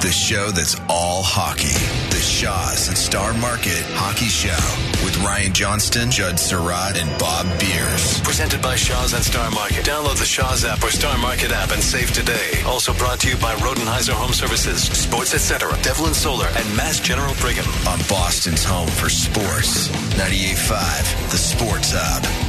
The show that's all hockey. The Shaw's and Star Market Hockey Show with Ryan Johnston, Judd Sirott, and Bob Beers. Presented by Shaw's and Star Market. Download the Shaw's app or Star Market app and save today. Also brought to you by Rodenheiser Home Services, Sports Etc., Devlin Solar, and Mass General Brigham. On Boston's home for sports. 98.5, The Sports Hub.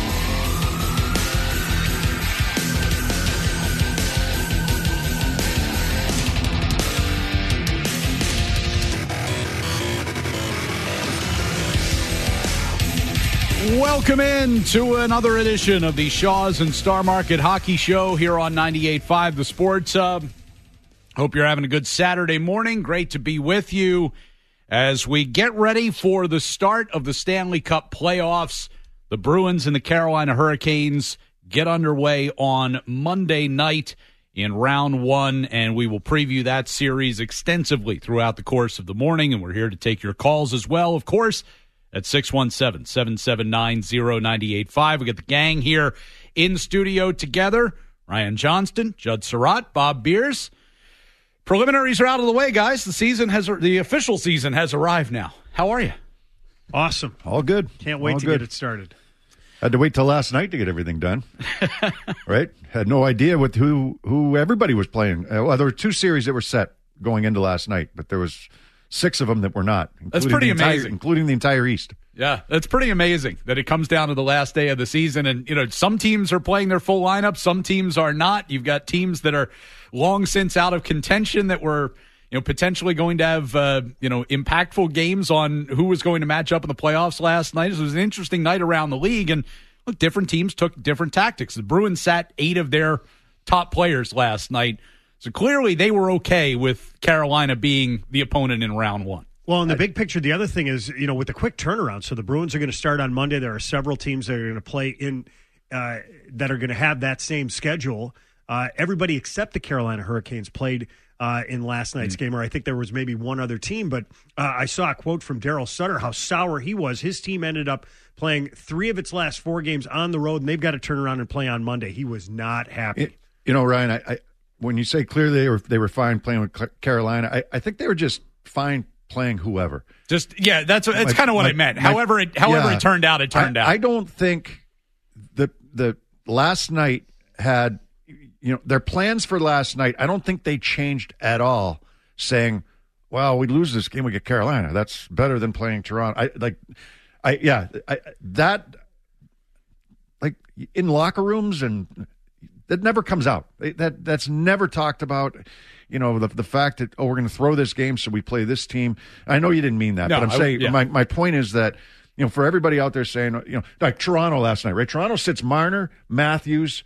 Welcome in to another edition of the Shaw's and Star Market Hockey Show here on 98.5 The Sports. Hope you're having a good Saturday morning. Great to be with you as we get ready for the start of the Stanley Cup playoffs. The Bruins and the Carolina Hurricanes get underway on Monday night in round one, and we will preview that series extensively throughout the course of the morning. And we're here to take your calls as well, of course at 617 779 0985. We got the gang here in studio together Ryan Johnston, Judd Sirott, Bob Beers. Preliminaries are out of the way, guys. The season has, the official season has arrived now. How are you? Awesome. All good. Can't wait All to good. get it started. Had to wait till last night to get everything done. right? Had no idea with who who everybody was playing. Uh, well, there were two series that were set going into last night, but there was six of them that were not. That's pretty entire- amazing. including the entire East. Yeah, that's pretty amazing that it comes down to the last day of the season. And, you know, some teams are playing their full lineup, some teams are not. You've got teams that are long since out of contention that were, you know, potentially going to have, uh, you know, impactful games on who was going to match up in the playoffs last night. It was an interesting night around the league. And, look, different teams took different tactics. The Bruins sat eight of their top players last night. So clearly they were okay with Carolina being the opponent in round one. Well, in the big picture, the other thing is, you know, with the quick turnaround. So the Bruins are going to start on Monday. There are several teams that are going to play in uh, that are going to have that same schedule. Uh, everybody except the Carolina Hurricanes played uh, in last night's game, or I think there was maybe one other team. But uh, I saw a quote from Darryl Sutter how sour he was. His team ended up playing three of its last four games on the road, and they've got to turn around and play on Monday. He was not happy. It- you know, Ryan, I, I when you say clearly they were they were fine playing with Carolina, I, I think they were just fine playing whoever. Just yeah, that's that's My- kind of what my- I meant. my- however, it however yeah. it turned out, it turned I, out. I don't think the the last night had you know their plans for last night. I don't think they changed at all. Saying, "Well, we lose this game, we get Carolina. That's better than playing Toronto." I like, I yeah, I, that like in locker rooms and that never comes out. That that's never talked about. You know the the fact that oh we're going to throw this game so we play this team. I know you didn't mean that, No, but I'm I- saying yeah. my my point is that you know for everybody out there saying you know like Toronto last night, right? Toronto sits Marner, Matthews,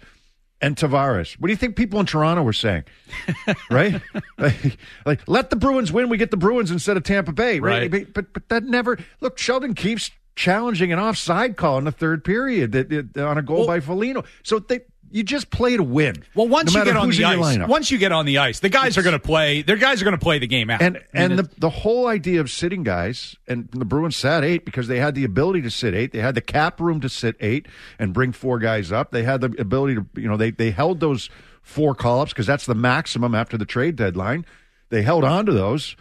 and Tavares. What do you think people in Toronto were saying? right? like, like, let the Bruins win. We get the Bruins instead of Tampa Bay. Right? Right. But, but that never. Look, Sheldon Keefe's challenging an offside call in the third period that, that- on a goal by Felino. So they. You just play to win. well, once no you get on the ice, lineup. once you get on the ice, the guys are going to play. Their guys are going to play the game out. and I and the the whole idea of sitting guys and the Bruins sat eight because they had the ability to sit eight. They had the cap room to sit eight and bring four guys up. They had the ability to you know they they held those four call ups because that's the maximum after the trade deadline. They held on to those,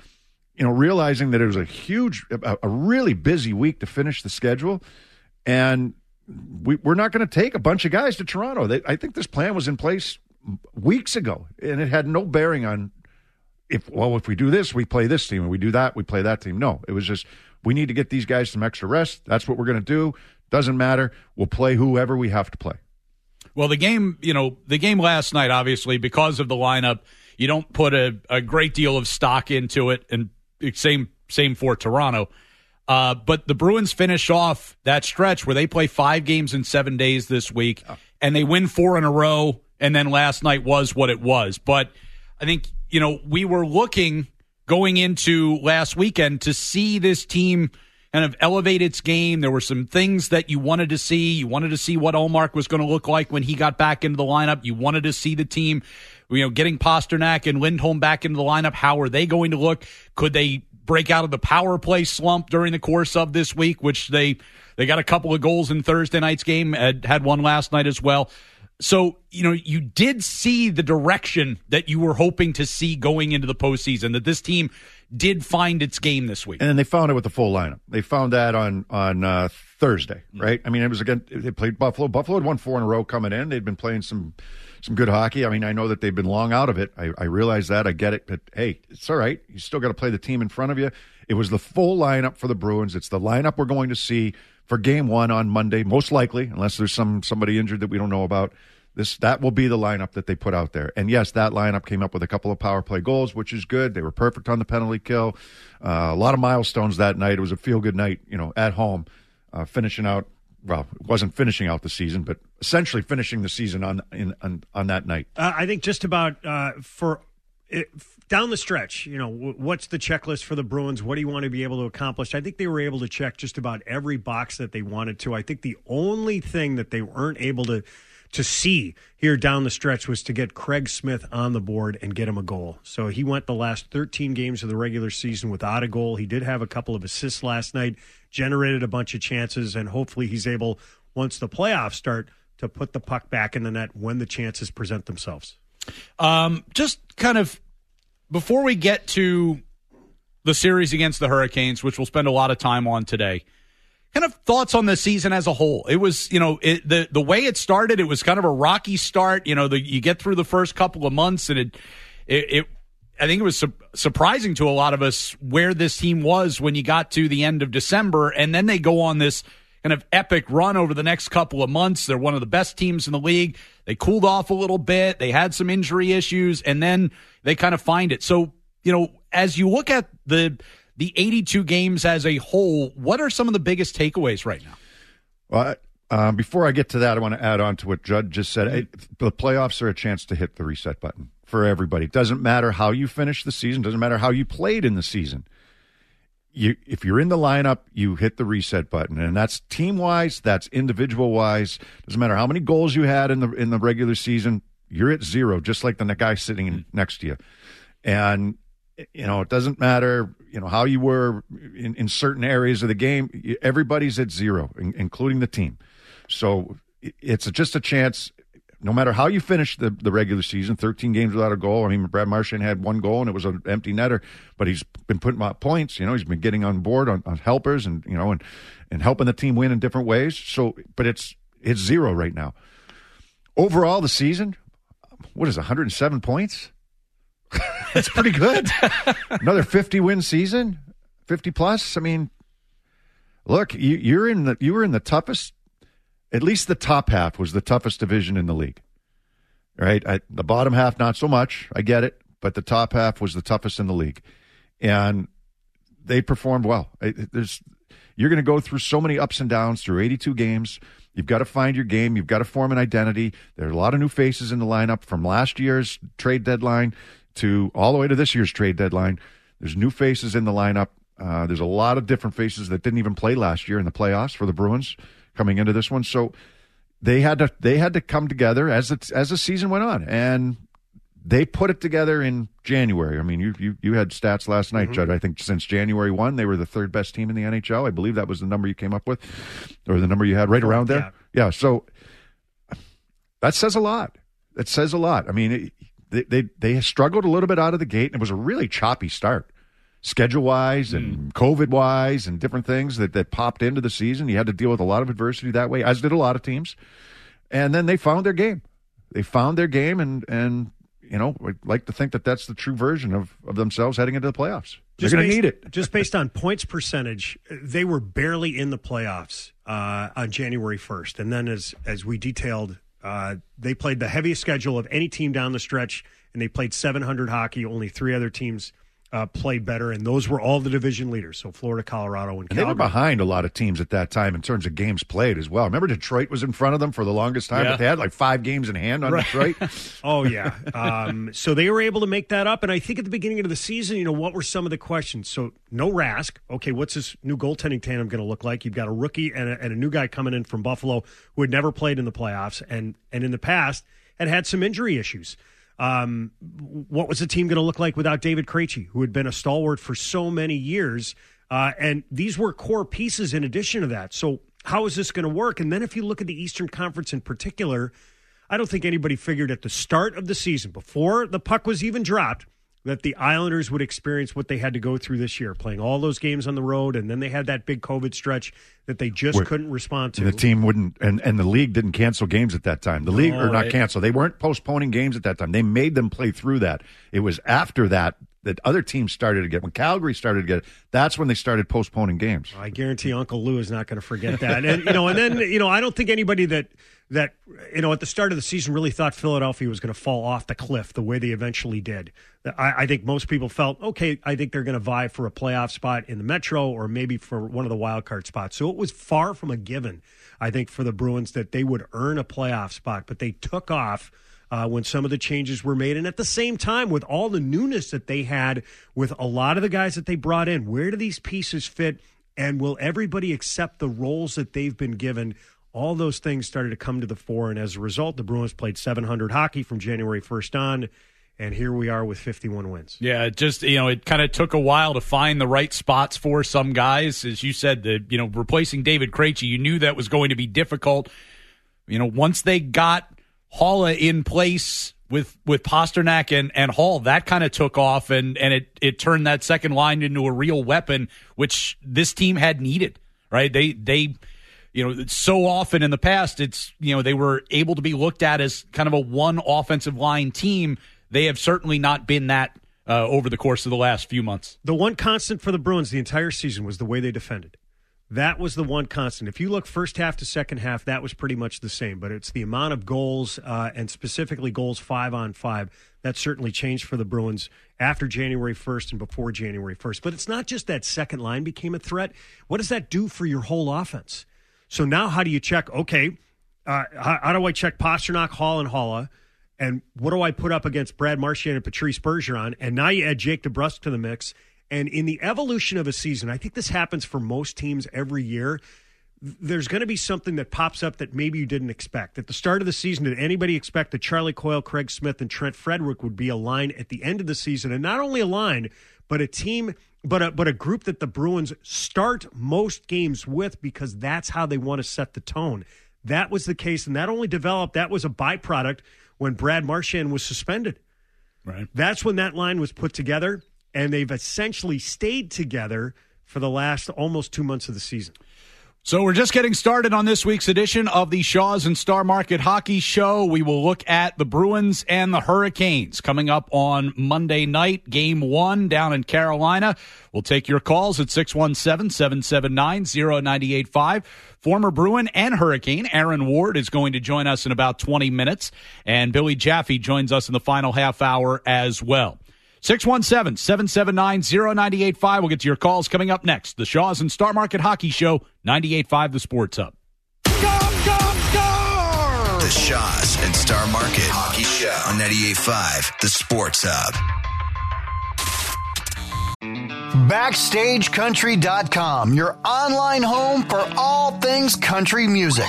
you know, realizing that it was a huge, a, a really busy week to finish the schedule, and we, we're not going to take a bunch of guys to Toronto. They, I think this plan was in place weeks ago, and it had no bearing on if well if we do this we play this team and we do that we play that team. No it was just we need to get these guys some extra rest. That's what we're going to do. Doesn't matter. We'll play whoever we have to play. Well, the game, you know, the game last night, obviously because of the lineup, you don't put a, a great deal of stock into it, and same same for Toronto. Uh, but the Bruins finish off that stretch where they play five games in seven days this week, and they win four in a row, and then last night was what it was. But I think you know we were looking going into last weekend to see this team kind of elevate its game. There were some things that you wanted to see. You wanted to see what Ullmark was going to look like when he got back into the lineup. You wanted to see the team, you know, getting Pastrnak and Lindholm back into the lineup. How are they going to look? Could they break out of the power play slump during the course of this week, which they they got a couple of goals in Thursday night's game, had, had one last night as well. So, you know, you did see the direction that you were hoping to see going into the postseason, that this team did find its game this week. And then they found it with the full lineup. They found that on on uh, Thursday, mm. right? I mean, it was again they played Buffalo. Buffalo had won four in a row coming in. They'd been playing some some good hockey. I mean, I know that they've been long out of it. I, I realize that. I get it. But hey, it's all right. You still got to play the team in front of you. It was the full lineup for the Bruins. It's the lineup we're going to see for Game One on Monday, most likely, unless there's some somebody injured that we don't know about. This that will be the lineup that they put out there. And yes, that lineup came up with a couple of power play goals, which is good. They were perfect on the penalty kill. Uh, a lot of milestones that night. It was a feel good night, you know, at home, uh, finishing out. Well, it wasn't finishing out the season, but essentially finishing the season on in, on, on that night. Uh, I think just about uh, for it, down the stretch, you know, what's the checklist for the Bruins? What do you want to be able to accomplish? I think they were able to check just about every box that they wanted to. I think the only thing that they weren't able to to see here down the stretch was to get Craig Smith on the board and get him a goal. So he went the last 13 games of the regular season without a goal. He did have a couple of assists last night, generated a bunch of chances, and hopefully he's able, once the playoffs start, to put the puck back in the net when the chances present themselves. Um, just kind of before we get to the series against the Hurricanes, which we'll spend a lot of time on today kind of thoughts on the season as a whole. It was, you know, it, the the way it started, it was kind of a rocky start. You know, the, you get through the first couple of months, and it, it, it I think it was su- surprising to a lot of us where this team was when you got to the end of December, and then they go on this kind of epic run over the next couple of months. They're one of the best teams in the league. They cooled off a little bit. They had some injury issues, and then they kind of find it. So, you know, as you look at the the 82 games as a whole, what are some of the biggest takeaways right now? Well, uh, before I get to that, I want to add on to what Judd just said. It, the playoffs are a chance to hit the reset button for everybody. It doesn't matter how you finish the season, doesn't matter how you played in the season. You, if you're in the lineup, you hit the reset button, and that's team wise, that's individual wise. Doesn't matter how many goals you had in the in the regular season, you're at zero, just like the guy sitting next to you. And you know, it doesn't matter, you know, how you were in, in certain areas of the game. Everybody's at zero, including the team. So it's just a chance. No matter how you finish the, the regular season, 13 games without a goal. I mean, Brad Marchand had one goal and it was an empty netter, but he's been putting up points. You know, he's been getting on board on, on helpers and, you know, and, and helping the team win in different ways. So, but it's, it's zero right now. Overall, the season, what is 107 points? That's pretty good. Another 50 win season, 50 plus. I mean, look, you, you're in the you were in the toughest. At least the top half was the toughest division in the league. Right, I, the bottom half not so much. I get it, but the top half was the toughest in the league, and they performed well. There's you're going to go through so many ups and downs through 82 games. You've got to find your game. You've got to form an identity. There are a lot of new faces in the lineup from last year's trade deadline to all the way to this year's trade deadline. There's new faces in the lineup. Uh, there's a lot of different faces that didn't even play last year in the playoffs for the Bruins coming into this one. So they had to they had to come together as it, as the season went on, and they put it together in January. I mean, you you, you had stats last night, mm-hmm. Judd. I think since January one, they were the third best team in the NHL. I believe that was the number you came up with, or the number you had right around there. Yeah. yeah so that says a lot. That says a lot. I mean, it, they, they, they struggled a little bit out of the gate, and it was a really choppy start, schedule wise and mm. COVID wise, and different things that, that popped into the season. You had to deal with a lot of adversity that way, as did a lot of teams. And then they found their game. They found their game, and and you know, I'd like to think that that's the true version of, of themselves heading into the playoffs. They're going to need it. just based on points percentage, they were barely in the playoffs uh, on January 1st. And then, as as we detailed uh, they played the heaviest schedule of any team down the stretch, and they played 700 hockey. Only three other teams uh, played better, and those were all the division leaders. So Florida, Colorado, and, And they were behind a lot of teams at that time in terms of games played as well. Remember, Detroit was in front of them for the longest time, Yeah. but they had like five games in hand on Detroit. Oh yeah. Um, so they were able to make that up, and I think at the beginning of the season, you know, what were some of the questions? So no Rask. Okay, what's this new goaltending tandem going to look like? You've got a rookie and a, and a new guy coming in from Buffalo who had never played in the playoffs, and and in the past had had some injury issues. Um, what was the team going to look like without David Krejci, who had been a stalwart for so many years? Uh, and these were core pieces in addition to that. So how is this going to work? And then if you look at the Eastern Conference in particular, I don't think anybody figured at the start of the season, before the puck was even dropped, that the Islanders would experience what they had to go through this year, playing all those games on the road, and then they had that big COVID stretch that they just Where- couldn't respond to. The team wouldn't, and, and the league didn't cancel games at that time. The league, or not it- cancel, they weren't postponing games at that time. They made them play through that. It was after that that other teams started to get, when Calgary started to get, that's when they started postponing games. I guarantee Uncle Lou is not going to forget that. And you know, and then you know, I don't think anybody that that you know at the start of the season really thought Philadelphia was going to fall off the cliff the way they eventually did. I, I think most people felt okay. I think they're going to vie for a playoff spot in the Metro or maybe for one of the wild card spots. So it was far from a given. I think for the Bruins that they would earn a playoff spot, but they took off uh, when some of the changes were made. And at the same time, with all the newness that they had with a lot of the guys that they brought in, where do these pieces fit? And will everybody accept the roles that they've been given? All those things started to come to the fore. And as a result, the Bruins played 700 hockey from January 1st on. And here we are with 51 wins. Yeah, just you know, it kind of took a while to find the right spots for some guys. As you said, the you know, replacing David Krejci, you knew that was going to be difficult. You know, once they got Haula in place with with Pastrnak and, and Hall, that kind of took off and and it it turned that second line into a real weapon, which this team had needed. Right? They they you know, so often in the past, it's, you know, they were able to be looked at as kind of a one offensive line team. They have certainly not been that uh, over the course of the last few months. The one constant for the Bruins the entire season was the way they defended. That was the one constant. If you look first half to second half, that was pretty much the same. But it's the amount of goals, uh, and specifically goals five on five, that certainly changed for the Bruins after January 1st and before January 1st. But it's not just that second line became a threat. What does that do for your whole offense? So now, how do you check? Okay, uh, how, how do I check Pastrnak, Hall, and Haula? And what do I put up against Brad Marchand and Patrice Bergeron? And now you add Jake DeBrusk to the mix. And in the evolution of a season, I think this happens for most teams every year. There's going to be something that pops up that maybe you didn't expect. At the start of the season, did anybody expect that Charlie Coyle, Craig Smith, and Trent Frederic would be a line at the end of the season? And not only a line, but a team, but a, but a group that the Bruins start most games with because that's how they want to set the tone. That was the case, and that only developed, that was a byproduct when Brad Marchand was suspended. Right. That's when that line was put together, and they've essentially stayed together for the last almost two months of the season. So we're just getting started on this week's edition of the Shaw's and Star Market Hockey Show. We will look at the Bruins and the Hurricanes coming up on Monday night, game one down in Carolina. We'll take your calls at 617-779-0985. Former Bruin and Hurricane Aaron Ward is going to join us in about 20 minutes, and Billy Jaffe joins us in the final half hour as well. 617 779 0985. We'll get to your calls coming up next. The Shaws and Star Market Hockey Show, 98.5 The Sports Hub. The Shaws and Star Market Hockey Show on 98.5 The Sports Hub. BackstageCountry.com, your online home for all things country music.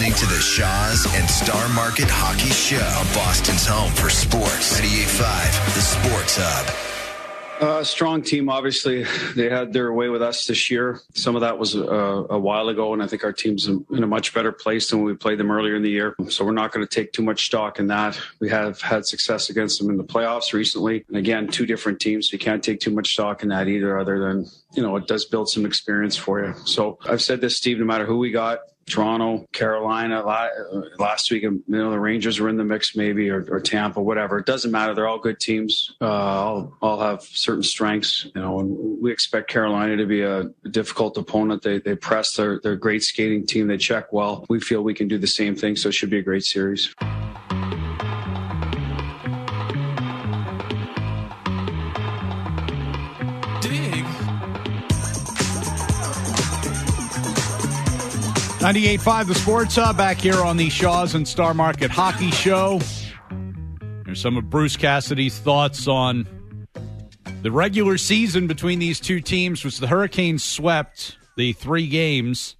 listening to the Shaws and Star Market Hockey Show on Boston's home for sports. 98.5 The Sports Hub. Uh, strong team, obviously. They had their way with us this year. Some of that was uh, a while ago, and I think our team's in a much better place than when we played them earlier in the year. So we're not going to take too much stock in that. We have had success against them in the playoffs recently. And again, two different teams. So you can't take too much stock in that either, other than, you know, it does build some experience for you. So I've said this, Steve, no matter who we got, Toronto, Carolina. Last week, you know, the Rangers were in the mix, maybe, or, or Tampa, whatever. It doesn't matter. They're all good teams. Uh, all, all have certain strengths, you know. And we expect Carolina to be a difficult opponent. They they press. They're they're a great skating team. They check well. We feel we can do the same thing. So it should be a great series. 98.5 The Sports Hub back here on the Shaw's and Star Market Hockey Show. Here's some of Bruce Cassidy's thoughts on the regular season between these two teams, which the Hurricanes swept the three games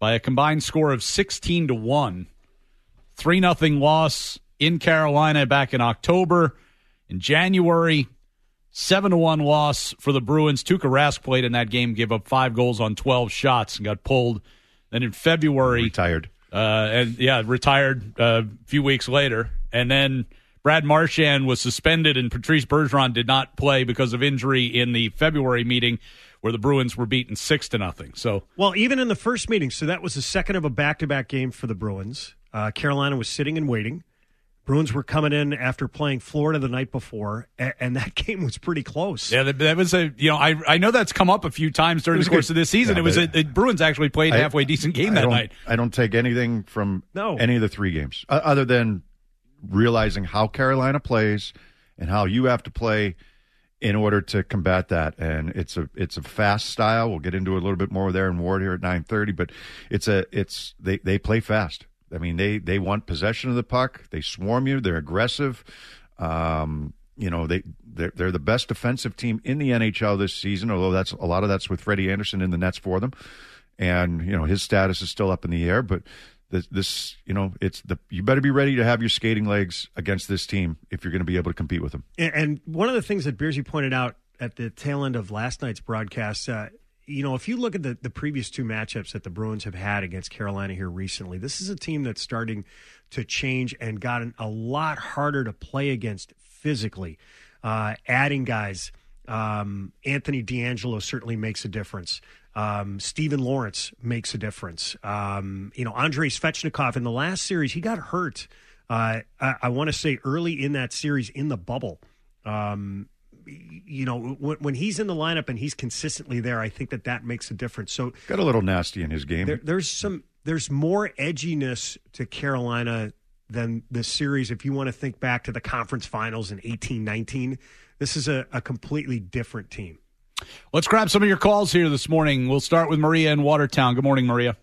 by a combined score of 16 to 1. 3 nothing loss in Carolina back in October. In January, 7 to 1 loss for the Bruins. Tuukka Rask played in that game, gave up five goals on 12 shots, and got pulled – then in February, retired. Uh, and yeah, retired uh, a few weeks later. And then Brad Marchand was suspended, and Patrice Bergeron did not play because of injury in the February meeting where the Bruins were beaten six to nothing. So, well, even in the first meeting, so that was the second of a back-to-back game for the Bruins. Uh, Carolina was sitting and waiting. Bruins were coming in after playing Florida the night before, and, that game was pretty close. Yeah, that, was a you know I I know that's come up a few times during the course good, of this season. Yeah, it was a, the Bruins actually played a halfway decent game I that night. I don't take anything from no. any of the three games uh, other than realizing how Carolina plays and how you have to play in order to combat that. And it's a it's a fast style. We'll get into a little bit more there in Ward here at nine thirty, but it's a it's they they play fast I mean, they they want possession of the puck. They swarm you. They're aggressive. Um, you know, they they're, they're, the best defensive team in the NHL this season. Although that's a lot of that's with Freddie Andersen in the nets for them, and you know his status is still up in the air. But this, this you know, it's the you better be ready to have your skating legs against this team if you're going to be able to compete with them. And one of the things that Beersy pointed out at the tail end of last night's broadcast, uh, you know, if you look at the, the previous two matchups that the Bruins have had against Carolina here recently, this is a team that's starting to change and gotten a lot harder to play against physically. Uh, adding guys, um, Anthony DeAngelo certainly makes a difference. Um, Steven Lorentz makes a difference. Um, you know, Andrei Svechnikov in the last series, he got hurt. Uh, I, I want to say early in that series in the bubble. Um, you know, when, when, he's in the lineup and he's consistently there, I think that that makes a difference. So got a little nasty in his game. There, there's some, there's more edginess to Carolina than the series. If you want to think back to the conference finals in eighteen nineteen, this is a, a completely different team. Let's grab some of your calls here this morning. We'll start with Maria in Watertown. Good morning, Maria.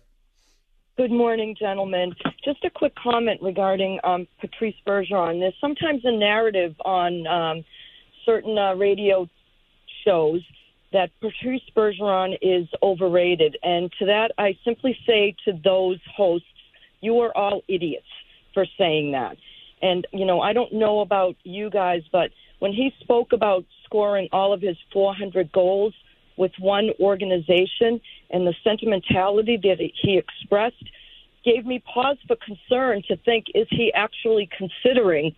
Good morning, gentlemen. Just a quick comment regarding um, Patrice Bergeron. There's sometimes a narrative on um, certain uh, radio shows that Patrice Bergeron is overrated. And to that, I simply say to those hosts, you are all idiots for saying that. And, you know, I don't know about you guys, but when he spoke about scoring all of his 400 goals with one organization and the sentimentality that he expressed gave me pause for concern to think, is he actually considering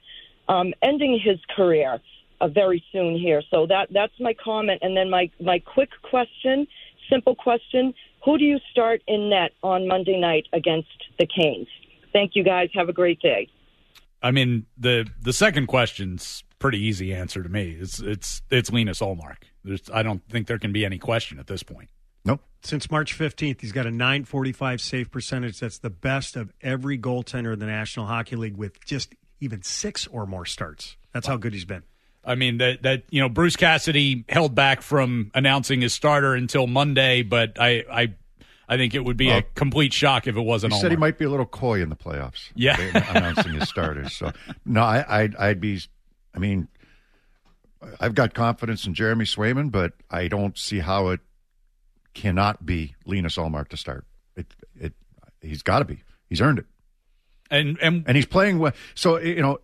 um, ending his career? Uh, very soon here. So that that's my comment, and then my my quick question, simple question: Who do you start in net on Monday night against the Canes? Thank you, guys. Have a great day. I mean the the second question's pretty easy answer to me. It's it's it's Linus Ullmark. There's I don't think there can be any question at this point. Nope. Since March 15th, he's got a 945 save percentage. That's the best of every goaltender in the National Hockey League with just even six or more starts. That's how good he's been. I mean that that you know Bruce Cassidy held back from announcing his starter until Monday, but I I I think it would be well, a complete shock if it wasn't. He said he might be a little coy in the playoffs. Yeah, announcing his starters. So no, I I'd, I'd be. I mean, I've got confidence in Jeremy Swayman, but I don't see how it cannot be Linus Ullmark to start. It it he's got to be. He's earned it. And, and and he's playing well. So you know,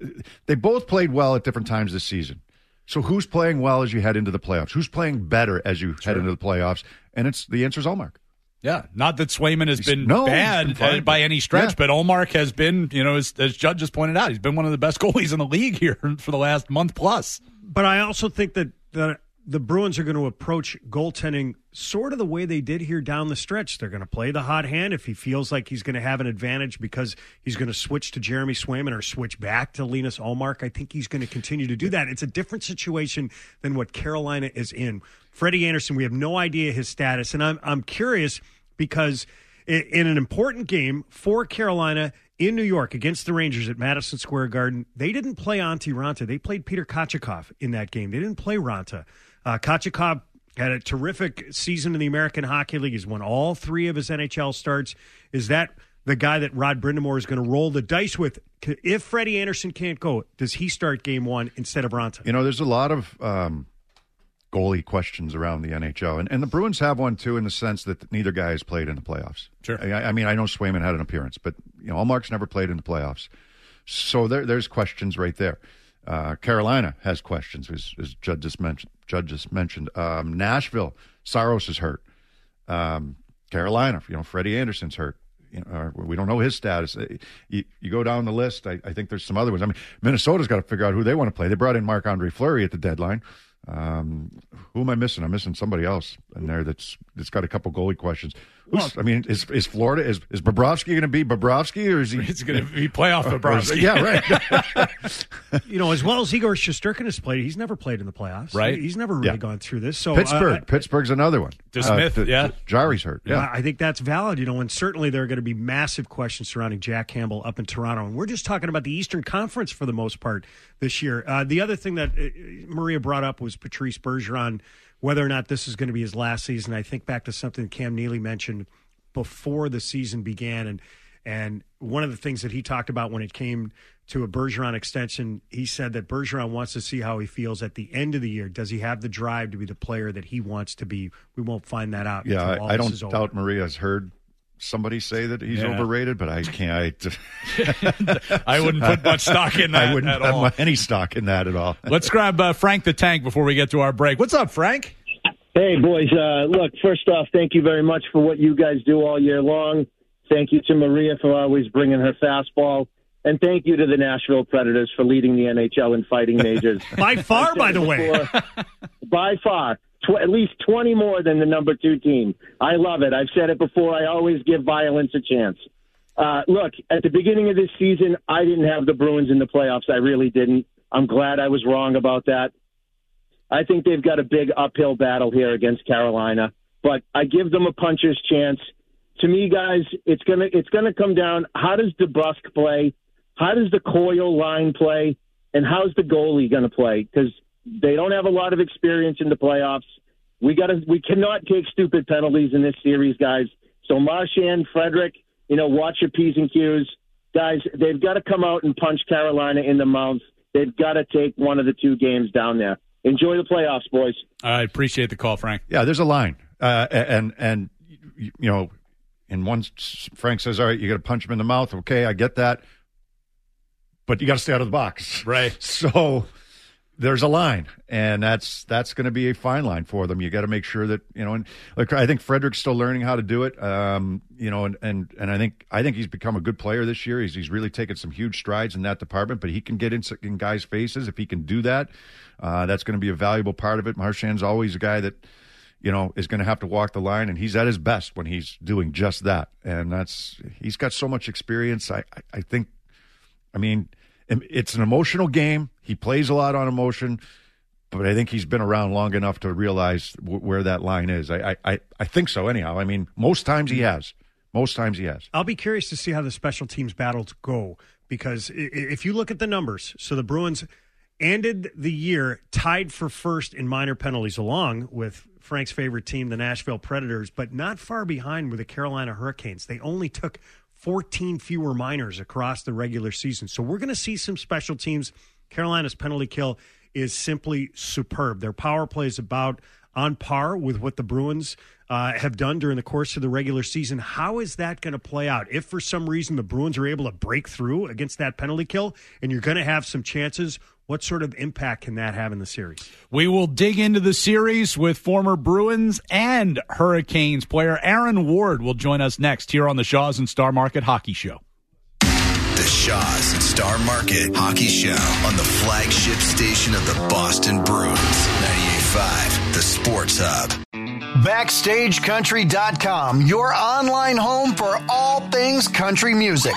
they both played well at different times this season. So who's playing well as you head into the playoffs? Who's playing better as you head into the playoffs? And it's the answer is Ullmark. Yeah, not that Swayman has been no, bad been fine, uh, by but- any stretch, yeah. but Ullmark has been, you know, as, as Judd just pointed out, he's been one of the best goalies in the league here for the last month plus. But I also think that the the Bruins are going to approach goaltending sort of the way they did here down the stretch. They're going to play the hot hand if he feels like he's going to have an advantage because he's going to switch to Jeremy Swayman or switch back to Linus Ullmark. I think he's going to continue to do that. It's a different situation than what Carolina is in. Freddie Andersen, we have no idea his status, and I'm I'm curious because in an important game for Carolina in New York against the Rangers at Madison Square Garden, they didn't play Antti Raanta. They played Peter Kochetkov in that game. They didn't play Raanta. Uh, Kochetkov had a terrific season in the American Hockey League. He's won all three of his NHL starts. Is that the guy that Rod Brind'Amour is going to roll the dice with? If Freddie Andersen can't go, does he start game one instead of Raanta? You know, there's a lot of um, goalie questions around the NHL, and, and the Bruins have one too, in the sense that neither guy has played in the playoffs. Sure. I, I mean, I know Swayman had an appearance, but you know, Ullmark's never played in the playoffs, so there, there's questions right there. Uh, Carolina has questions, as, as just mentioned. Just mentioned um, Nashville. Saros is hurt. Um, Carolina, you know, Freddie Andersen's hurt. You know, we don't know his status. Uh, You, you go down the list. I, I think there's some other ones. I mean, Minnesota's got to figure out who they want to play. They brought in Marc-Andre Fleury at the deadline. Um, who am I missing? I'm missing somebody else in there that's that's got a couple goalie questions. Who's, I mean, is is Florida is is Bobrovsky going to be Bobrovsky or is he? He's going to be playoff Bobrovsky. yeah, right. you know, as well as Igor Shesterkin has played, he's never played in the playoffs. Right. He's never really Yeah. gone through this. So Pittsburgh. uh, Pittsburgh's another one. Uh, DeSmith, yeah. th- Jarry's hurt. Yeah, Yeah. I think that's valid, you know, and certainly there are going to be massive questions surrounding Jack Campbell up in Toronto. And we're just talking about the Eastern Conference for the most part this year. Uh, the other thing that uh, Maria brought up was Patrice Bergeron, whether or not this is going to be his last season. I think back to something Cam Neely mentioned before the season began. And, and one of the things that he talked about when it came to a Bergeron extension, he said that Bergeron wants to see how he feels at the end of the year. Does he have the drive to be the player that he wants to be? We won't find that out. Yeah, I, I don't doubt Maria's heard somebody say that he's Yeah. overrated, but I can't. I wouldn't put much stock in that I wouldn't at have all. any stock in that at all. Let's grab uh, Frank the Tank before we get to our break. What's up, Frank? Hey, boys. Uh, look, first off, thank you very much for what you guys do all year long. Thank you to Maria for always bringing her fastball. And thank you to the Nashville Predators for leading the NHL in fighting majors. By far, by the way. By far. Tw- at least 20 more than the number two team. I love it. I've said it before. I always give violence a chance. Uh, look, at the beginning of this season, I didn't have the Bruins in the playoffs. I really didn't. I'm glad I was wrong about that. I think they've got a big uphill battle here against Carolina, but I give them a puncher's chance. To me, guys, it's gonna it's gonna come down. How does DeBrusk play? How does the Coyle line play? And how's the goalie to play? Because they don't have a lot of experience in the playoffs. We got to we cannot take stupid penalties in this series, guys. So Marchand, Frederic, you know, watch your p's and q's, guys. They've got to come out and punch Carolina in the mouth. They've got to take one of the two games down there. Enjoy the playoffs, boys. I appreciate the call, Frank. Yeah, there's a line, uh, and and you you know, and once Frank says, "All right, you got to punch him in the mouth." Okay, I get that, but you got to stay out of the box, Right. So there's a line, and that's that's going to be a fine line for them. You got to make sure that you know, and like I think Frederic's still learning how to do it. Um, you know, and and and I think I think he's become a good player this year. He's he's really taken some huge strides in that department. But he can get in, guys' faces if he can do that. Uh, that's going to be a valuable part of it. Marchand's always a guy that you know, is going to have to walk the line, and he's at his best when he's doing just that. And that's he's got so much experience. I I, I think, I mean, it's an emotional game. He plays a lot on emotion, but I think he's been around long enough to realize w- where that line is. I, I I think so. Anyhow, I mean, most times he mm-hmm. has. Most times he has. I'll be curious to see how the special teams battles go because if you look at the numbers, so the Bruins ended the year tied for first in minor penalties, along with Frank's favorite team, the Nashville Predators, but not far behind were the Carolina Hurricanes. They only took 14 fewer minors across the regular season. So we're going to see some special teams. Carolina's penalty kill is simply superb. Their power play is about on par with what the Bruins uh, have done during the course of the regular season. How is that going to play out? If for some reason the Bruins are able to break through against that penalty kill and you're going to have some chances, What sort of impact can that have in the series? We will dig into the series with former Bruins and Hurricanes player Aaron Ward will join us next here on the Shaw's and Star Market Hockey Show. The Shaw's and Star Market Hockey Show on the flagship station of the Boston Bruins, 98.5, the Sports Hub. BackstageCountry.com, your online home for all things country music.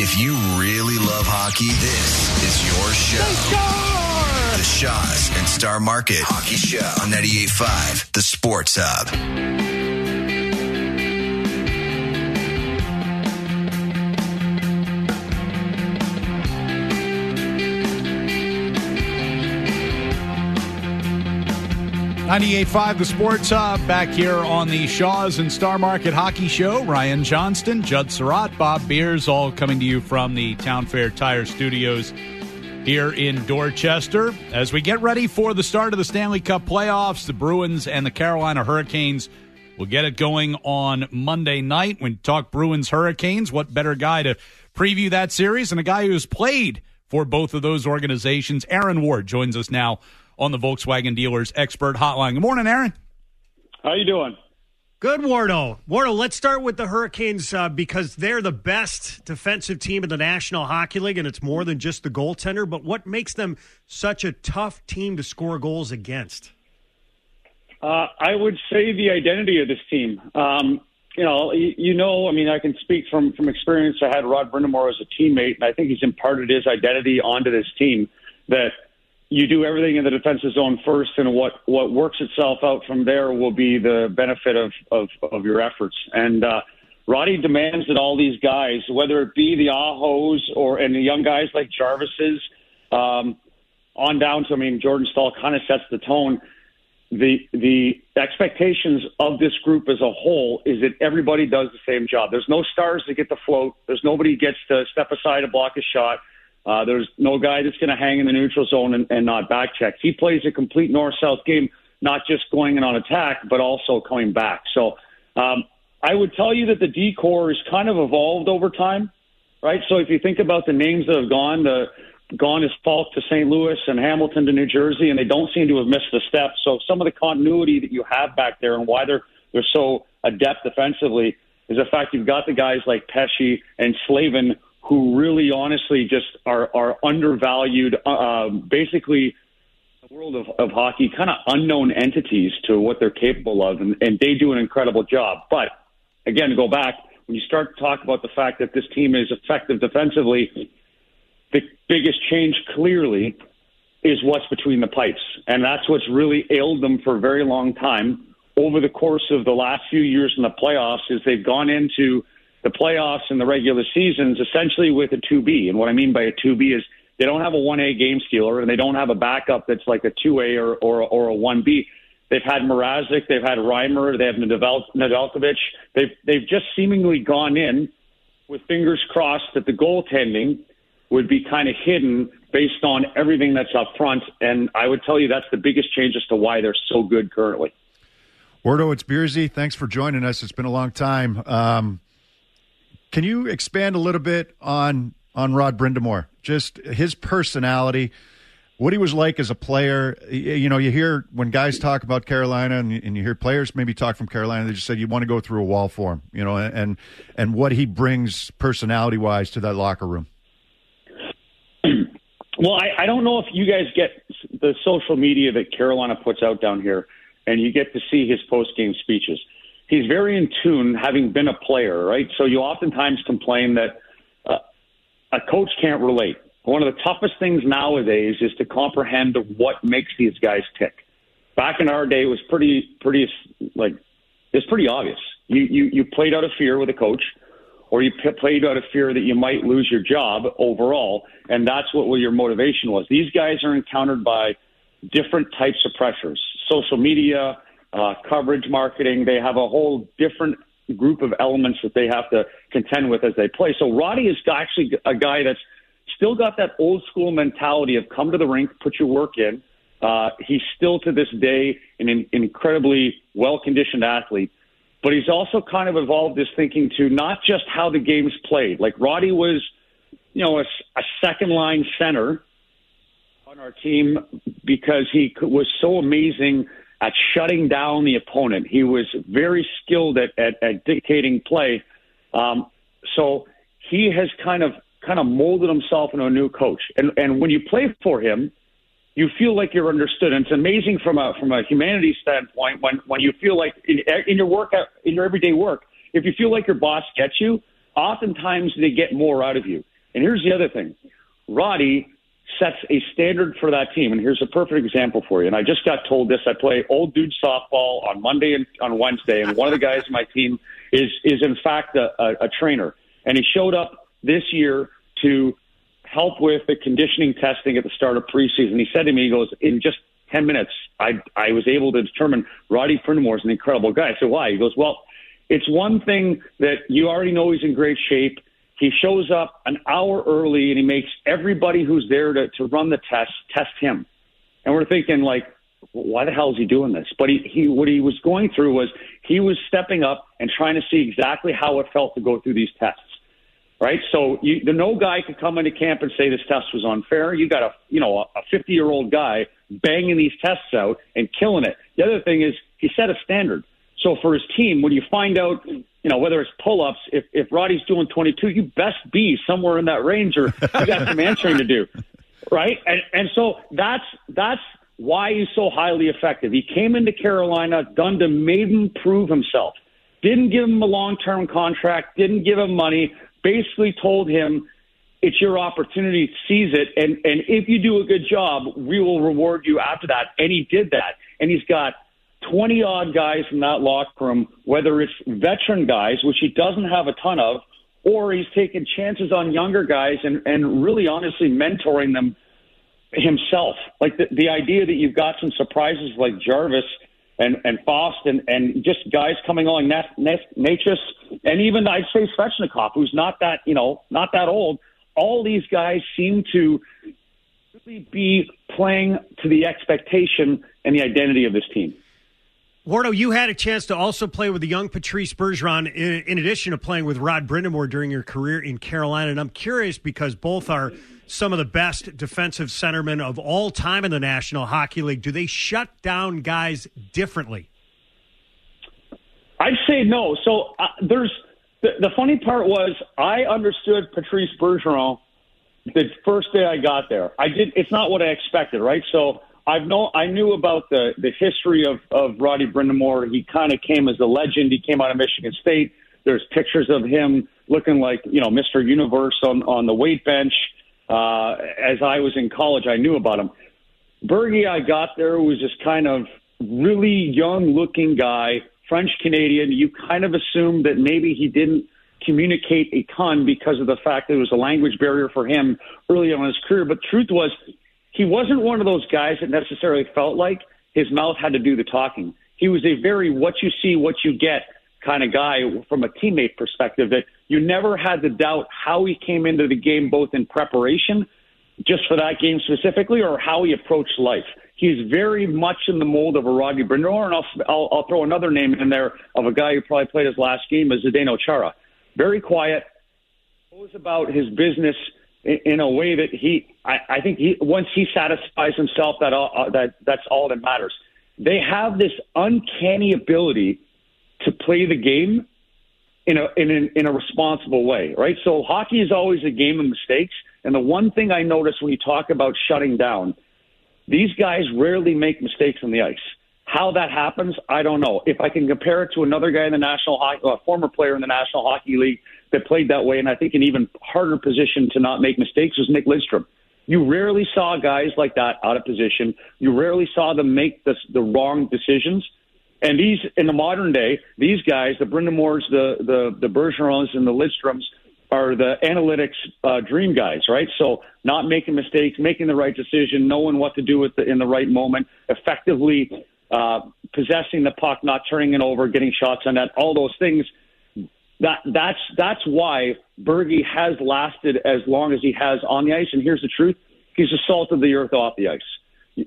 If you really love hockey, this is your show. The Shaw's and Star Market Hockey Show on 98.5, the Sports Hub. 98.5 The Sports Hub back here on the Shaw's and Star Market Hockey Show. Ryan Johnston, Judd Sirott, Bob Beers, all coming to you from the Town Fair Tire Studios here in Dorchester. As we get ready for the start of the Stanley Cup playoffs, the Bruins and the Carolina Hurricanes will get it going on Monday night. When talk Bruins Hurricanes, what better guy to preview that series and a guy who's played for both of those organizations? Aaron Ward joins us now on the Volkswagen Dealers Expert Hotline. Good morning, Aaron. How you doing? Good, Wardo. Wardo, let's start with the Hurricanes uh, because they're the best defensive team in the National Hockey League, and it's more than just the goaltender. But what makes them such a tough team to score goals against? Uh, I would say the identity of this team. Um, you know, you, you, know, I mean, I can speak from from experience. I had Rod Brind'Amour as a teammate, and I think he's imparted his identity onto this team. That you do everything in the defensive zone first, and what what works itself out from there will be the benefit of of, of your efforts. And uh, Roddy demands that all these guys, whether it be the Ahos or and the young guys like Jarvis's, um, on down to I mean Jordan Staal kind of sets the tone. The the expectations of this group as a whole is that everybody does the same job. There's no stars that get the float. There's nobody gets to step aside and block a shot uh, there's no guy that's going to hang in the neutral zone and, and not back check. He plays a complete north south game, not just going in on attack, but also coming back. So um, I would tell you that the D corps has kind of evolved over time, right? So if you think about the names that have gone, the gone is Faulk to St. Louis and Hamilton to New Jersey, and they don't seem to have missed a step. So some of the continuity that you have back there and why they're they're so adept defensively is the fact you've got the guys like Pesce and Slavin who really honestly just are, are undervalued, uh, um, basically the world of, of hockey, kind of unknown entities to what they're capable of, and, and they do an incredible job. But again, go back, when you start to talk about the fact that this team is effective defensively, the biggest change clearly is what's between the pipes. And that's what's really ailed them for a very long time. Over the course of the last few years in the playoffs, is they've gone into – the playoffs and the regular seasons essentially with a 2B. And what I mean by a 2B is they don't have a 1A game stealer and they don't have a backup that's like a 2A or, or, or a 1B. They've had Mrazek, they've had Reimer, they have Nedeljkovic. They've, they've just seemingly gone in with fingers crossed that the goaltending would be kind of hidden based on everything that's up front. And I would tell you that's the biggest change as to why they're so good currently. Wardo, it's Beersy. Thanks for joining us. It's been a long time. Um, can you expand a little bit on on Rod Brind'Amour? Just his personality, what he was like as a player. You know, you hear when guys talk about Carolina, and, and you hear players maybe talk from Carolina. They just said you want to go through a wall for him. You know, and and what he brings personality wise to that locker room. Well, I, I don't know if you guys get the social media that Carolina puts out down here, and you get to see his post game speeches he's very in tune, having been a player, right? So you oftentimes complain that uh, a coach can't relate. One of the toughest things nowadays is to comprehend what makes these guys tick. Back in our day, it was pretty, pretty like it's pretty obvious. You you you played out of fear with a coach, or you p- played out of fear that you might lose your job overall, and that's what your motivation was. These guys are encountered by different types of pressures. social media, uh, coverage marketing. They have a whole different group of elements that they have to contend with as they play. So Roddy is actually a guy that's still got that old school mentality of come to the rink, put your work in. Uh, he's still to this day an, an incredibly well conditioned athlete, but he's also kind of evolved his thinking to not just how the game's played. Like Roddy was, you know, a, a second line center on our team because he was so amazing at shutting down the opponent. He was very skilled at, at, at dictating play. Um, so he has kind of kind of molded himself into a new coach. And and when you play for him, you feel like you're understood. And it's amazing from a from a humanity standpoint when when you feel like in, in your work in your everyday work, if you feel like your boss gets you, oftentimes they get more out of you. And here's the other thing. Roddy sets a standard for that team. And here's a perfect example for you. And I just got told this. I play old dude softball on Monday and on Wednesday, and one of the guys in my team is is in fact a, a, a trainer. And he showed up this year to help with the conditioning testing at the start of preseason. He said to me, he goes, in just 10 minutes, I, I was able to determine Roddy Brind'Amour is an incredible guy. I said, why? He goes, well, it's one thing that you already know he's in great shape. He shows up an hour early and he makes everybody who's there to, to run the test test him. And we're thinking like, why the hell is he doing this? But he, he what he was going through was he was stepping up and trying to see exactly how it felt to go through these tests. Right, so you, the no guy could come into camp and say this test was unfair. You got a you know a 50 year old guy banging these tests out and killing it. The other thing is he set a standard. So for his team, when you find out you know, whether it's pull ups, if, if Roddy's doing 22, you best be somewhere in that range or you got some answering to do. Right. And, and so that's, that's why he's so highly effective. He came into Carolina, to made him prove himself. Didn't give him a long term contract, didn't give him money, basically told him it's your opportunity, seize it, and, and if you do a good job, we will reward you after that. And he did that. And he's got 20 odd guys in that locker room, whether it's veteran guys, which he doesn't have a ton of, or he's taking chances on younger guys and, and really honestly mentoring them himself. Like the, the idea that you've got some surprises like Jarvis and, and Fast and, and just guys coming along, Necas, and even I'd say Svechnikov, who's not that, you know, not that old. All these guys seem to really be playing to the expectation and the identity of this team. Wardo, you had a chance to also play with the young Patrice Bergeron in, in, addition to playing with Rod Brind'Amour during your career in Carolina. And I'm curious because both are some of the best defensive centermen of all time in the National Hockey League. Do they shut down guys differently? I'd say no. So uh, there's the, the funny part was I understood Patrice Bergeron the first day I got there. I did. It's not what I expected, right? So I've known I knew about the the history of of Roddy Brind'Amour. He kind of came as a legend. He came out of Michigan State. There's pictures of him looking like you know Mr. Universe on on the weight bench. Uh, as I was in college, I knew about him. Bergie, I got there was this kind of really young looking guy, French Canadian. You kind of assumed that maybe he didn't communicate a ton because of the fact that it was a language barrier for him early on in his career. But truth was, he wasn't one of those guys that necessarily felt like his mouth had to do the talking. He was a very what you see, what you get kind of guy from a teammate perspective that you never had to doubt how he came into the game, both in preparation, just for that game specifically, or how he approached life. He's very much in the mold of a Rodney Brind'Amour, and I'll, I'll, I'll throw another name in there of a guy who probably played his last game, is Zdeno Chara. Very quiet, knows about his business in a way that he, I, I think he, once he satisfies himself, that all, uh, that that's all that matters. They have this uncanny ability to play the game in a in a, in a responsible way, right? So hockey is always a game of mistakes, and the one thing I notice when you talk about shutting down, these guys rarely make mistakes on the ice. How that happens, I don't know. If I can compare it to another guy in the National Hockey, a former player in the National Hockey League that played that way, and I think an even harder position to not make mistakes was Nick Lidstrom. You rarely saw guys like that out of position. You rarely saw them make the, the wrong decisions. And these, in the modern day, these guys, the Brind'Amours, the the the Bergerons, and the Lidstroms, are the analytics uh, dream guys, right? So not making mistakes, making the right decision, knowing what to do with the, in the right moment, effectively uh, possessing the puck, not turning it over, getting shots on net, all those things. That that's that's why Bergie has lasted as long as he has on the ice. And here's the truth: he's the salt of the earth off the ice.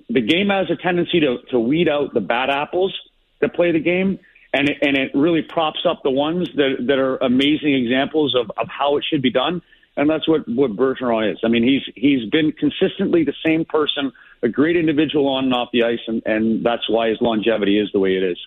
The game has a tendency to to weed out the bad apples that play the game, and it, and it really props up the ones that that are amazing examples of of how it should be done. And that's what what Bergeron is. I mean, he's he's been consistently the same person, a great individual on and off the ice, and and that's why his longevity is the way it is.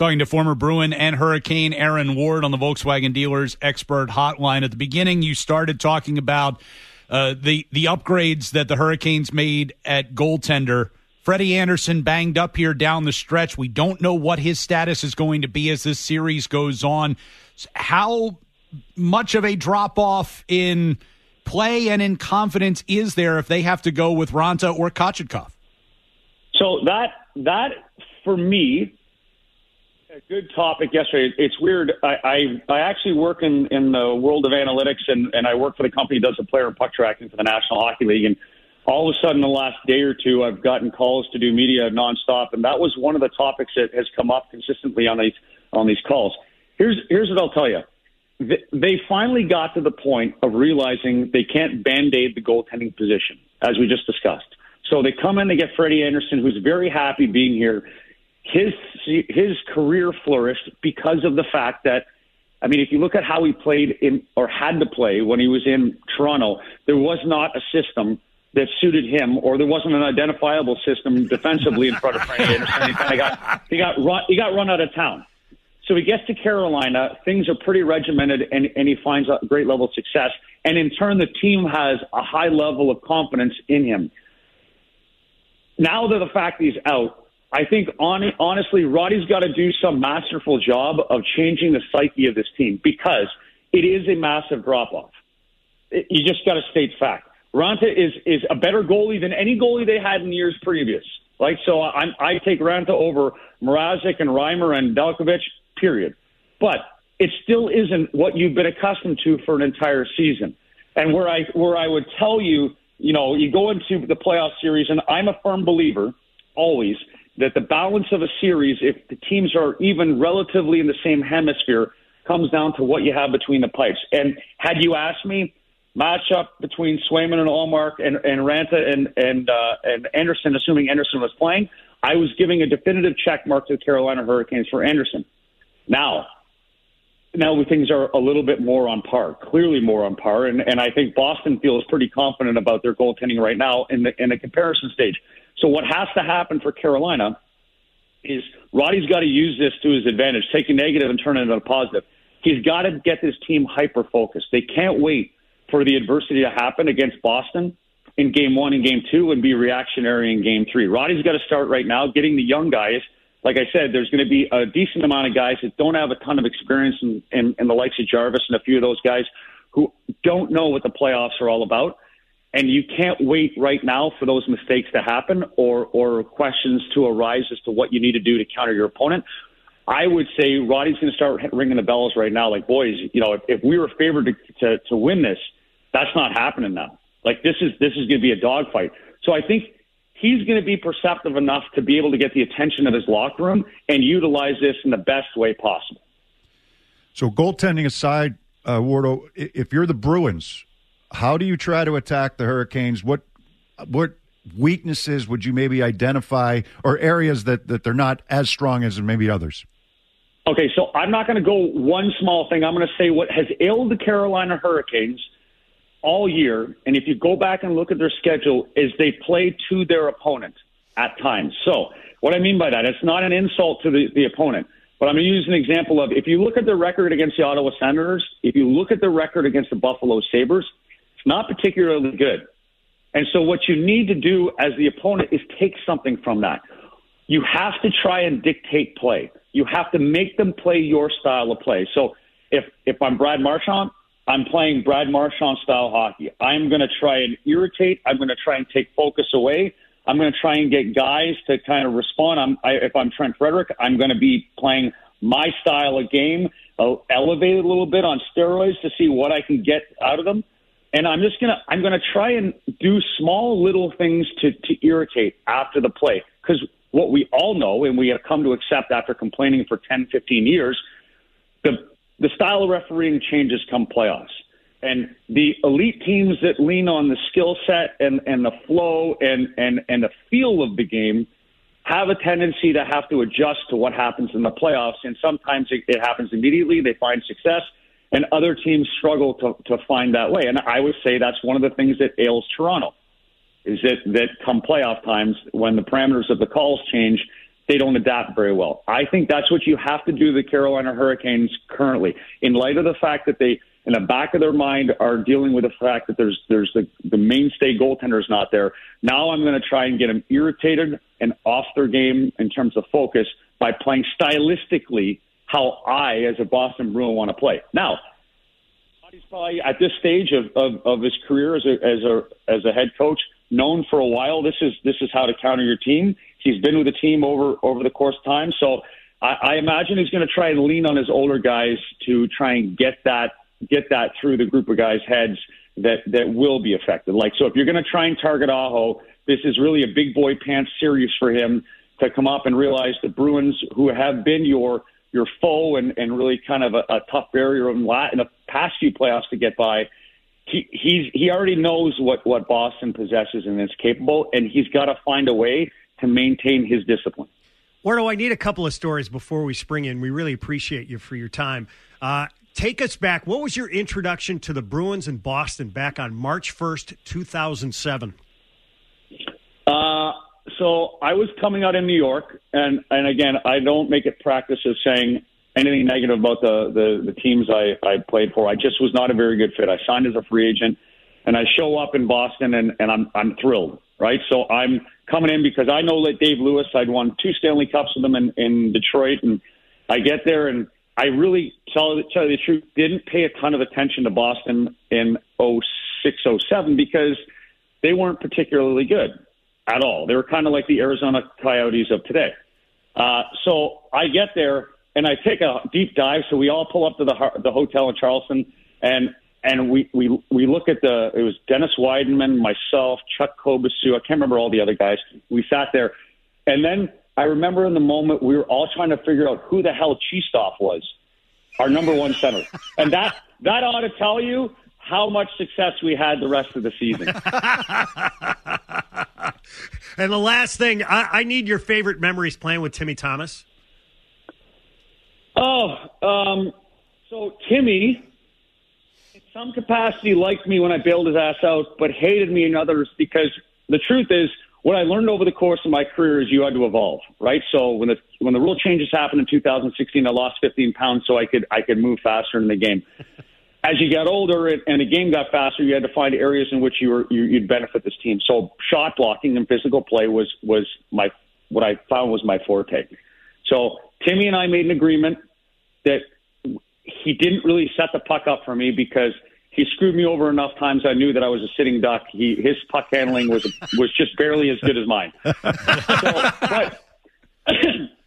Talking to former Bruin and Hurricane Aaron Ward on the Volkswagen Dealers Expert Hotline. At the beginning, you started talking about uh, the the upgrades that the Hurricanes made at goaltender. Freddie Andersen banged up here down the stretch. We don't know what his status is going to be as this series goes on. How much of a drop off in play and in confidence is there if they have to go with Raanta or Kochetkov? So that that for me, a good topic yesterday. It's weird. I I, I actually work in, in the world of analytics and, and I work for the company that does the player and puck tracking for the National Hockey League and all of a sudden the last day or two I've gotten calls to do media nonstop and that was one of the topics that has come up consistently on these on these calls. Here's here's what I'll tell you they finally got to the point of realizing they can't band aid the goaltending position, as we just discussed. So they come in, they get Freddie Andersen, who's very happy being here. His his career flourished because of the fact that, I mean, if you look at how he played in or had to play when he was in Toronto, there was not a system that suited him, or there wasn't an identifiable system defensively in front of Freddie Andersen. He kind of got he got run, he got run out of town. So he gets to Carolina, things are pretty regimented, and, and he finds a great level of success. And in turn, the team has a high level of confidence in him. Now that the fact he's out, I think on, honestly, Roddy's got to do some masterful job of changing the psyche of this team because it is a massive drop off. You just got to state fact. Raanta is is a better goalie than any goalie they had in years previous. Like so, I I take Raanta over Mrazek and Reimer and Delkovich period. But it still isn't what you've been accustomed to for an entire season. And where I where I would tell you, you know, you go into the playoff series, and I'm a firm believer always that the balance of a series, if the teams are even relatively in the same hemisphere, comes down to what you have between the pipes. And had you asked me, matchup between Swayman and Ullmark and, and Raanta and and uh, and Andersen, assuming Andersen was playing, I was giving a definitive check mark to the Carolina Hurricanes for Andersen. Now, now things are a little bit more on par, clearly more on par, and, and I think Boston feels pretty confident about their goaltending right now in the in the comparison stage. So what has to happen for Carolina is Roddy's got to use this to his advantage, take a negative and turn it into a positive. He's got to get this team hyper focused. They can't wait for the adversity to happen against Boston in game one and game two and be reactionary in game three. Roddy's got to start right now, getting the young guys – like I said, there's going to be a decent amount of guys that don't have a ton of experience in, in, in the likes of Jarvis and a few of those guys who don't know what the playoffs are all about. And you can't wait right now for those mistakes to happen or, or questions to arise as to what you need to do to counter your opponent. I would say Roddy's going to start ringing the bells right now. Like, boys, you know, if, if we were favored to, to, to win this, that's not happening now. Like, this is this is going to be a dogfight. So I think he's going to be perceptive enough to be able to get the attention of his locker room and utilize this in the best way possible. So, goaltending aside, uh, Wardo, if you're the Bruins, how do you try to attack the Hurricanes? What what weaknesses would you maybe identify, or areas that, that they're not as strong as maybe others? Okay, so I'm not going to go one small thing. I'm going to say what has ailed the Carolina Hurricanes – all year, and if you go back and look at their schedule, is they play to their opponent at times. So, what I mean by that, it's not an insult to the, the opponent, but I'm going to use an example of if you look at the record against the Ottawa Senators, if you look at the record against the Buffalo Sabres, it's not particularly good. And so, what you need to do as the opponent is take something from that. You have to try and dictate play. You have to make them play your style of play. So, if if I'm Brad Marchand, I'm playing Brad Marchand style hockey. I'm going to try and irritate. I'm going to try and take focus away. I'm going to try and get guys to kind of respond. I'm, I, if I'm Trent Frederic, I'm going to be playing my style of game, uh, elevate it a little bit on steroids to see what I can get out of them. And I'm just gonna I'm gonna try and do small little things to to irritate after the play because what we all know and we have come to accept after complaining for 10, 15 years, the the style of refereeing changes come playoffs. And the elite teams that lean on the skill set and, and the flow and, and, and the feel of the game have a tendency to have to adjust to what happens in the playoffs. And sometimes it, it happens immediately. They find success, and other teams struggle to, to find that way. And I would say that's one of the things that ails Toronto is that, that come playoff times, when the parameters of the calls change, they don't adapt very well. I think that's what you have to do the Carolina Hurricanes currently, in light of the fact that they, in the back of their mind, are dealing with the fact that there's there's the the mainstay goaltender's not there. Now I'm going to try and get them irritated and off their game in terms of focus by playing stylistically how I, as a Boston Bruin, want to play. Now, he's probably at this stage of, of, of his career as a as a as a head coach known for a while. This is this is how to counter your team. He's been with the team over over the course of time, so I, I imagine he's going to try and lean on his older guys to try and get that get that through the group of guys' heads that that will be affected. Like so, if you're going to try and target Aho, this is really a big boy pants series for him to come up and realize the Bruins, who have been your your foe and, and really kind of a, a tough barrier in, in the past few playoffs to get by, he he's he already knows what what Boston possesses and is capable, and he's got to find a way to maintain his discipline. Wardo, I need a couple of stories before we spring in. We really appreciate you for your time. Uh, take us back. What was your introduction to the Bruins in Boston back on March 1st, 2007? Uh, so I was coming out in New York, and, and again, I don't make it practice of saying anything negative about the, the, the teams I, I played for. I just was not a very good fit. I signed as a free agent, and I show up in Boston, and, and I'm, I'm thrilled, right? So I'm coming in because I know that Dave Lewis, I'd won two Stanley Cups with him in, in Detroit, and I get there, and I really, tell, tell you the truth, didn't pay a ton of attention to Boston in 06, 07 because they weren't particularly good at all. They were kind of like the Arizona Coyotes of today. Uh, so I get there and I take a deep dive. So we all pull up to the the hotel in Charleston, and and we we we look at the it was Dennis Wideman, myself, Chuck Kobasew. I can't remember all the other guys. We sat there, and then I remember in the moment we were all trying to figure out who the hell Chistov was, our number one center, and that that ought to tell you how much success we had the rest of the season. and the last thing, I, I need your favorite memories playing with Timmy Thomas. Oh, um, so Timmy, some capacity, liked me when I bailed his ass out, but hated me in others because the truth is, what I learned over the course of my career is you had to evolve, right? So when the when the rule changes happened in 2016, I lost 15 pounds so I could I could move faster in the game. As you got older and the game got faster, you had to find areas in which you were you, you'd benefit this team. So shot blocking and physical play was was my what I found was my forte. So Timmy and I made an agreement that he didn't really set the puck up for me because he screwed me over enough times. I knew that I was a sitting duck. He his puck handling was was just barely as good as mine. so, but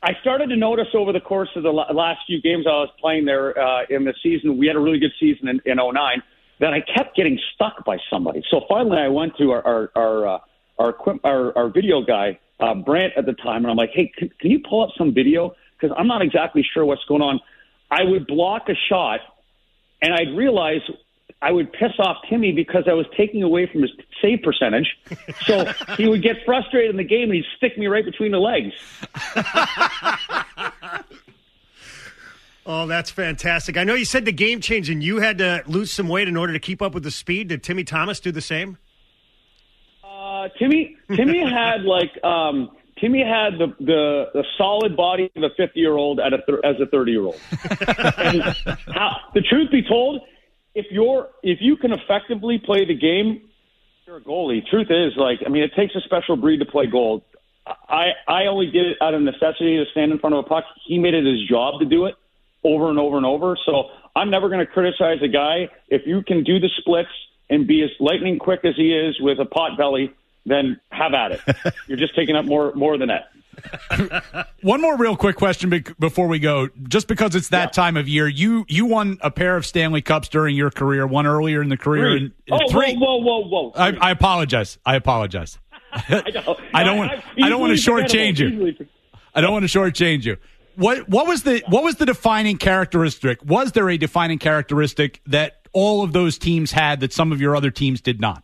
I started to notice over the course of the last few games I was playing there uh, in the season. We had a really good season in, in 09 that I kept getting stuck by somebody. So finally, I went to our our our uh, our, our, our video guy uh, Brant at the time, and I'm like, "Hey, can, can you pull up some video? Because I'm not exactly sure what's going on." I would block a shot, and I'd realize I would piss off Timmy because I was taking away from his save percentage. So he would get frustrated in the game and he'd stick me right between the legs. oh, that's fantastic. I know you said the game changed and you had to lose some weight in order to keep up with the speed. Did Timmy Thomas do the same? Uh, Timmy Timmy had like um, Timmy had the, the, the solid body of a 50 year old as a 30 year old. and how, the truth be told, if you're if you can effectively play the game, you're a goalie. Truth is, like I mean, it takes a special breed to play goal. I I only did it out of necessity to stand in front of a puck. He made it his job to do it over and over and over. So I'm never going to criticize a guy if you can do the splits and be as lightning quick as he is with a pot belly then have at it. You're just taking up more more than that. One more real quick question be- before we go. Just because it's that yeah. time of year, you you won a pair of Stanley Cups during your career. One earlier in the career. Three. oh, three. whoa, whoa, whoa, whoa! I, I, apologize. I apologize. I don't, I don't want. I don't want to shortchange you. I don't want to shortchange you. What what was the what was the defining characteristic? Was there a defining characteristic that all of those teams had that some of your other teams did not?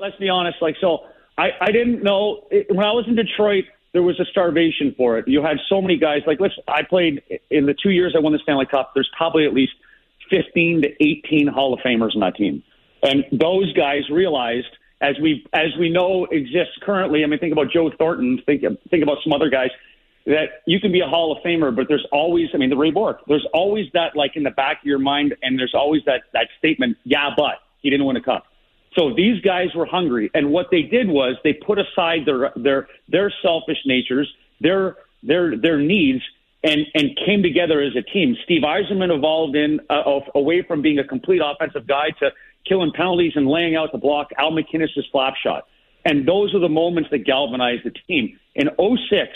Let's be honest. Like so, I I didn't know when I was in Detroit. There was a starvation for it. You had so many guys. Like let's. I played in the two years I won the Stanley Cup. There's probably at least 15 to 18 Hall of Famers on that team, and those guys realized as we as we know exists currently. I mean, think about Joe Thornton. Think think about some other guys that you can be a Hall of Famer, but there's always, I mean, the Ray Bourque, there's always that like in the back of your mind, and there's always that that statement, yeah, but he didn't win a cup. So these guys were hungry, and what they did was they put aside their their their selfish natures, their their their needs, and and came together as a team. Steve Yzerman evolved in uh, away from being a complete offensive guy to killing penalties and laying out the block. Al MacInnis's flap shot, and those are the moments that galvanized the team. In 06,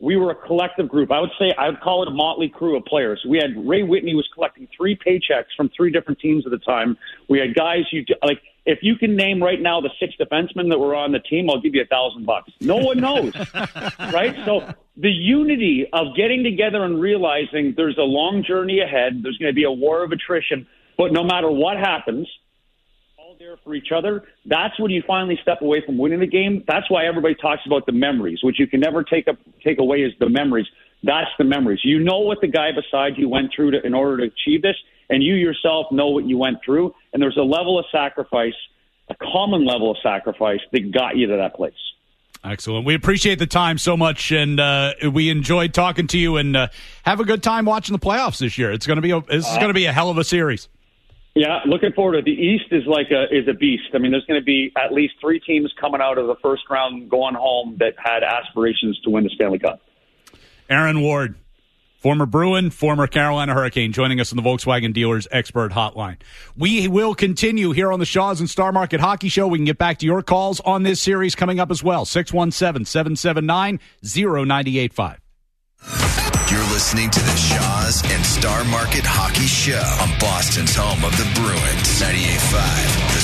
we were a collective group. I would say I would call it a motley crew of players. We had Ray Whitney was collecting three paychecks from three different teams at the time. We had guys you like. If you can name right now the six defensemen that were on the team, I'll give you a thousand bucks. No one knows, right? So the unity of getting together and realizing there's a long journey ahead. There's going to be a war of attrition, but no matter what happens, all there for each other. That's when you finally step away from winning the game. That's why everybody talks about the memories, which you can never take up, take away is the memories. That's the memories. You know what the guy beside you went through to, in order to achieve this, and you yourself know what you went through. And there's a level of sacrifice, a common level of sacrifice that got you to that place. Excellent. We appreciate the time so much, and uh, we enjoyed talking to you. And uh, have a good time watching the playoffs this year. It's going to be a, this is going to be a hell of a series. Yeah, looking forward to it. The East is like a is a beast. I mean, there's going to be at least three teams coming out of the first round going home that had aspirations to win the Stanley Cup. Aaron Ward, former Bruin, former Carolina Hurricane, joining us on the Volkswagen Dealers Expert Hotline. We will continue here on the Shaw's and Star Market Hockey Show. We can get back to your calls on this series coming up as well. 617 779 0985. You're listening to the Shaw's and Star Market Hockey Show on Boston's home of the Bruins, 98.5 The